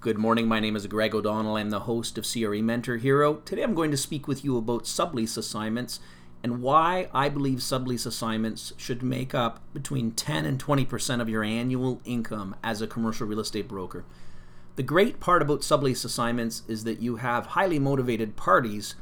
Good morning. My name is Greg O'Donnell. I'm the host of CRE Mentor Hero. Today I'm going to speak with you about sublease assignments and why I believe sublease assignments should make up between 10 and 20% of your annual income as a commercial real estate broker. The great part about sublease assignments is that you have highly motivated parties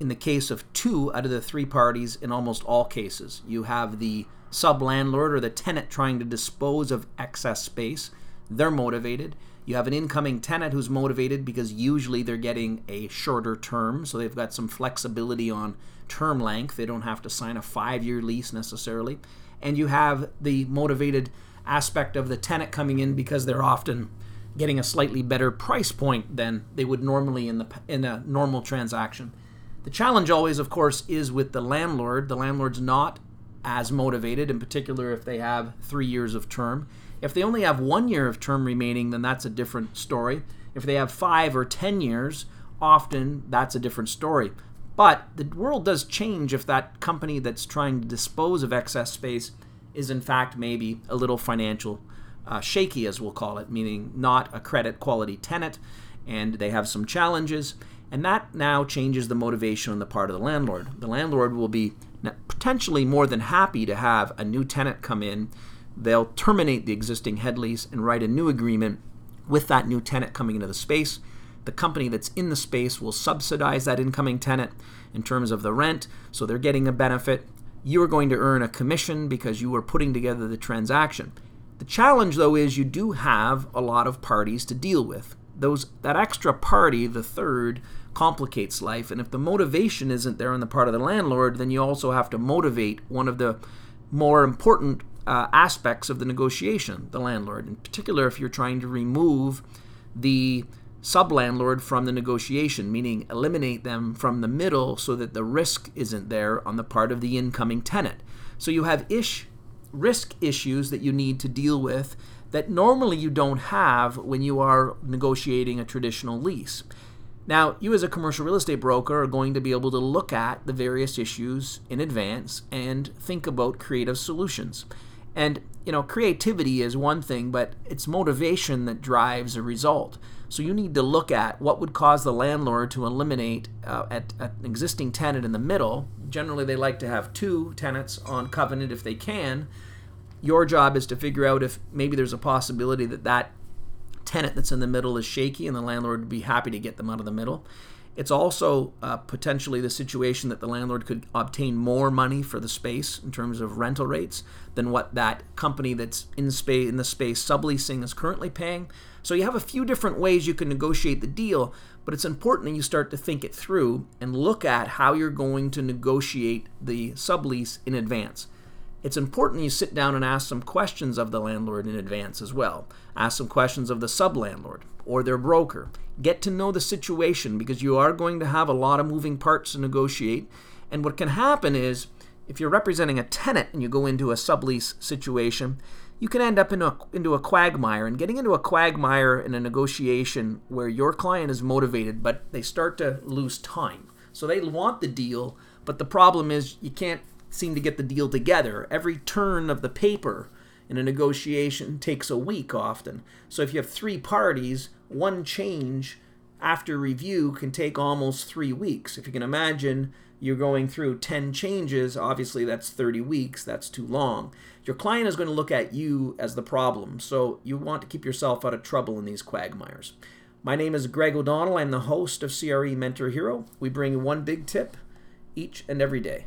in the case of two out of the three parties in almost all cases. You have the sub landlord or the tenant trying to dispose of excess space, they're motivated. You have an incoming tenant who's motivated because usually they're getting a shorter term, so they've got some flexibility on term length. They don't have to sign a five year lease necessarily. And you have the motivated aspect of the tenant coming in because they're often getting a slightly better price point than they would normally in the in a normal transaction. The challenge always of course is with the landlord. The landlord's not as motivated in particular if they have 3 years of term if they only have one year of term remaining, then that's a different story. If they have five or ten years, often that's a different story. But the world does change if that company that's trying to dispose of excess space is, in fact, maybe a little financial uh, shaky, as we'll call it, meaning not a credit quality tenant, and they have some challenges. And that now changes the motivation on the part of the landlord. The landlord will be potentially more than happy to have a new tenant come in they'll terminate the existing head lease and write a new agreement with that new tenant coming into the space. The company that's in the space will subsidize that incoming tenant in terms of the rent, so they're getting a benefit. You are going to earn a commission because you are putting together the transaction. The challenge, though, is you do have a lot of parties to deal with. Those that extra party, the third, complicates life. And if the motivation isn't there on the part of the landlord, then you also have to motivate one of the more important uh, aspects of the negotiation, the landlord. In particular, if you're trying to remove the sub landlord from the negotiation, meaning eliminate them from the middle so that the risk isn't there on the part of the incoming tenant. So you have ish risk issues that you need to deal with that normally you don't have when you are negotiating a traditional lease. Now, you as a commercial real estate broker are going to be able to look at the various issues in advance and think about creative solutions. And you know, creativity is one thing, but it's motivation that drives a result. So you need to look at what would cause the landlord to eliminate uh, at, at an existing tenant in the middle. Generally, they like to have two tenants on covenant if they can. Your job is to figure out if maybe there's a possibility that that tenant that's in the middle is shaky and the landlord would be happy to get them out of the middle. It's also uh, potentially the situation that the landlord could obtain more money for the space in terms of rental rates than what that company that's in space in the space subleasing is currently paying. So you have a few different ways you can negotiate the deal, but it's important that you start to think it through and look at how you're going to negotiate the sublease in advance it's important you sit down and ask some questions of the landlord in advance as well. Ask some questions of the sub landlord or their broker. Get to know the situation because you are going to have a lot of moving parts to negotiate. And what can happen is if you're representing a tenant and you go into a sublease situation, you can end up in a, into a quagmire. And getting into a quagmire in a negotiation where your client is motivated, but they start to lose time. So they want the deal, but the problem is you can't seem to get the deal together. Every turn of the paper in a negotiation takes a week often. So if you have three parties, one change after review can take almost three weeks. If you can imagine you're going through 10 changes, obviously that's 30 weeks, that's too long. Your client is going to look at you as the problem, so you want to keep yourself out of trouble in these quagmires. My name is Greg O'Donnell. I'm the host of CRE Mentor Hero. We bring one big tip each and every day.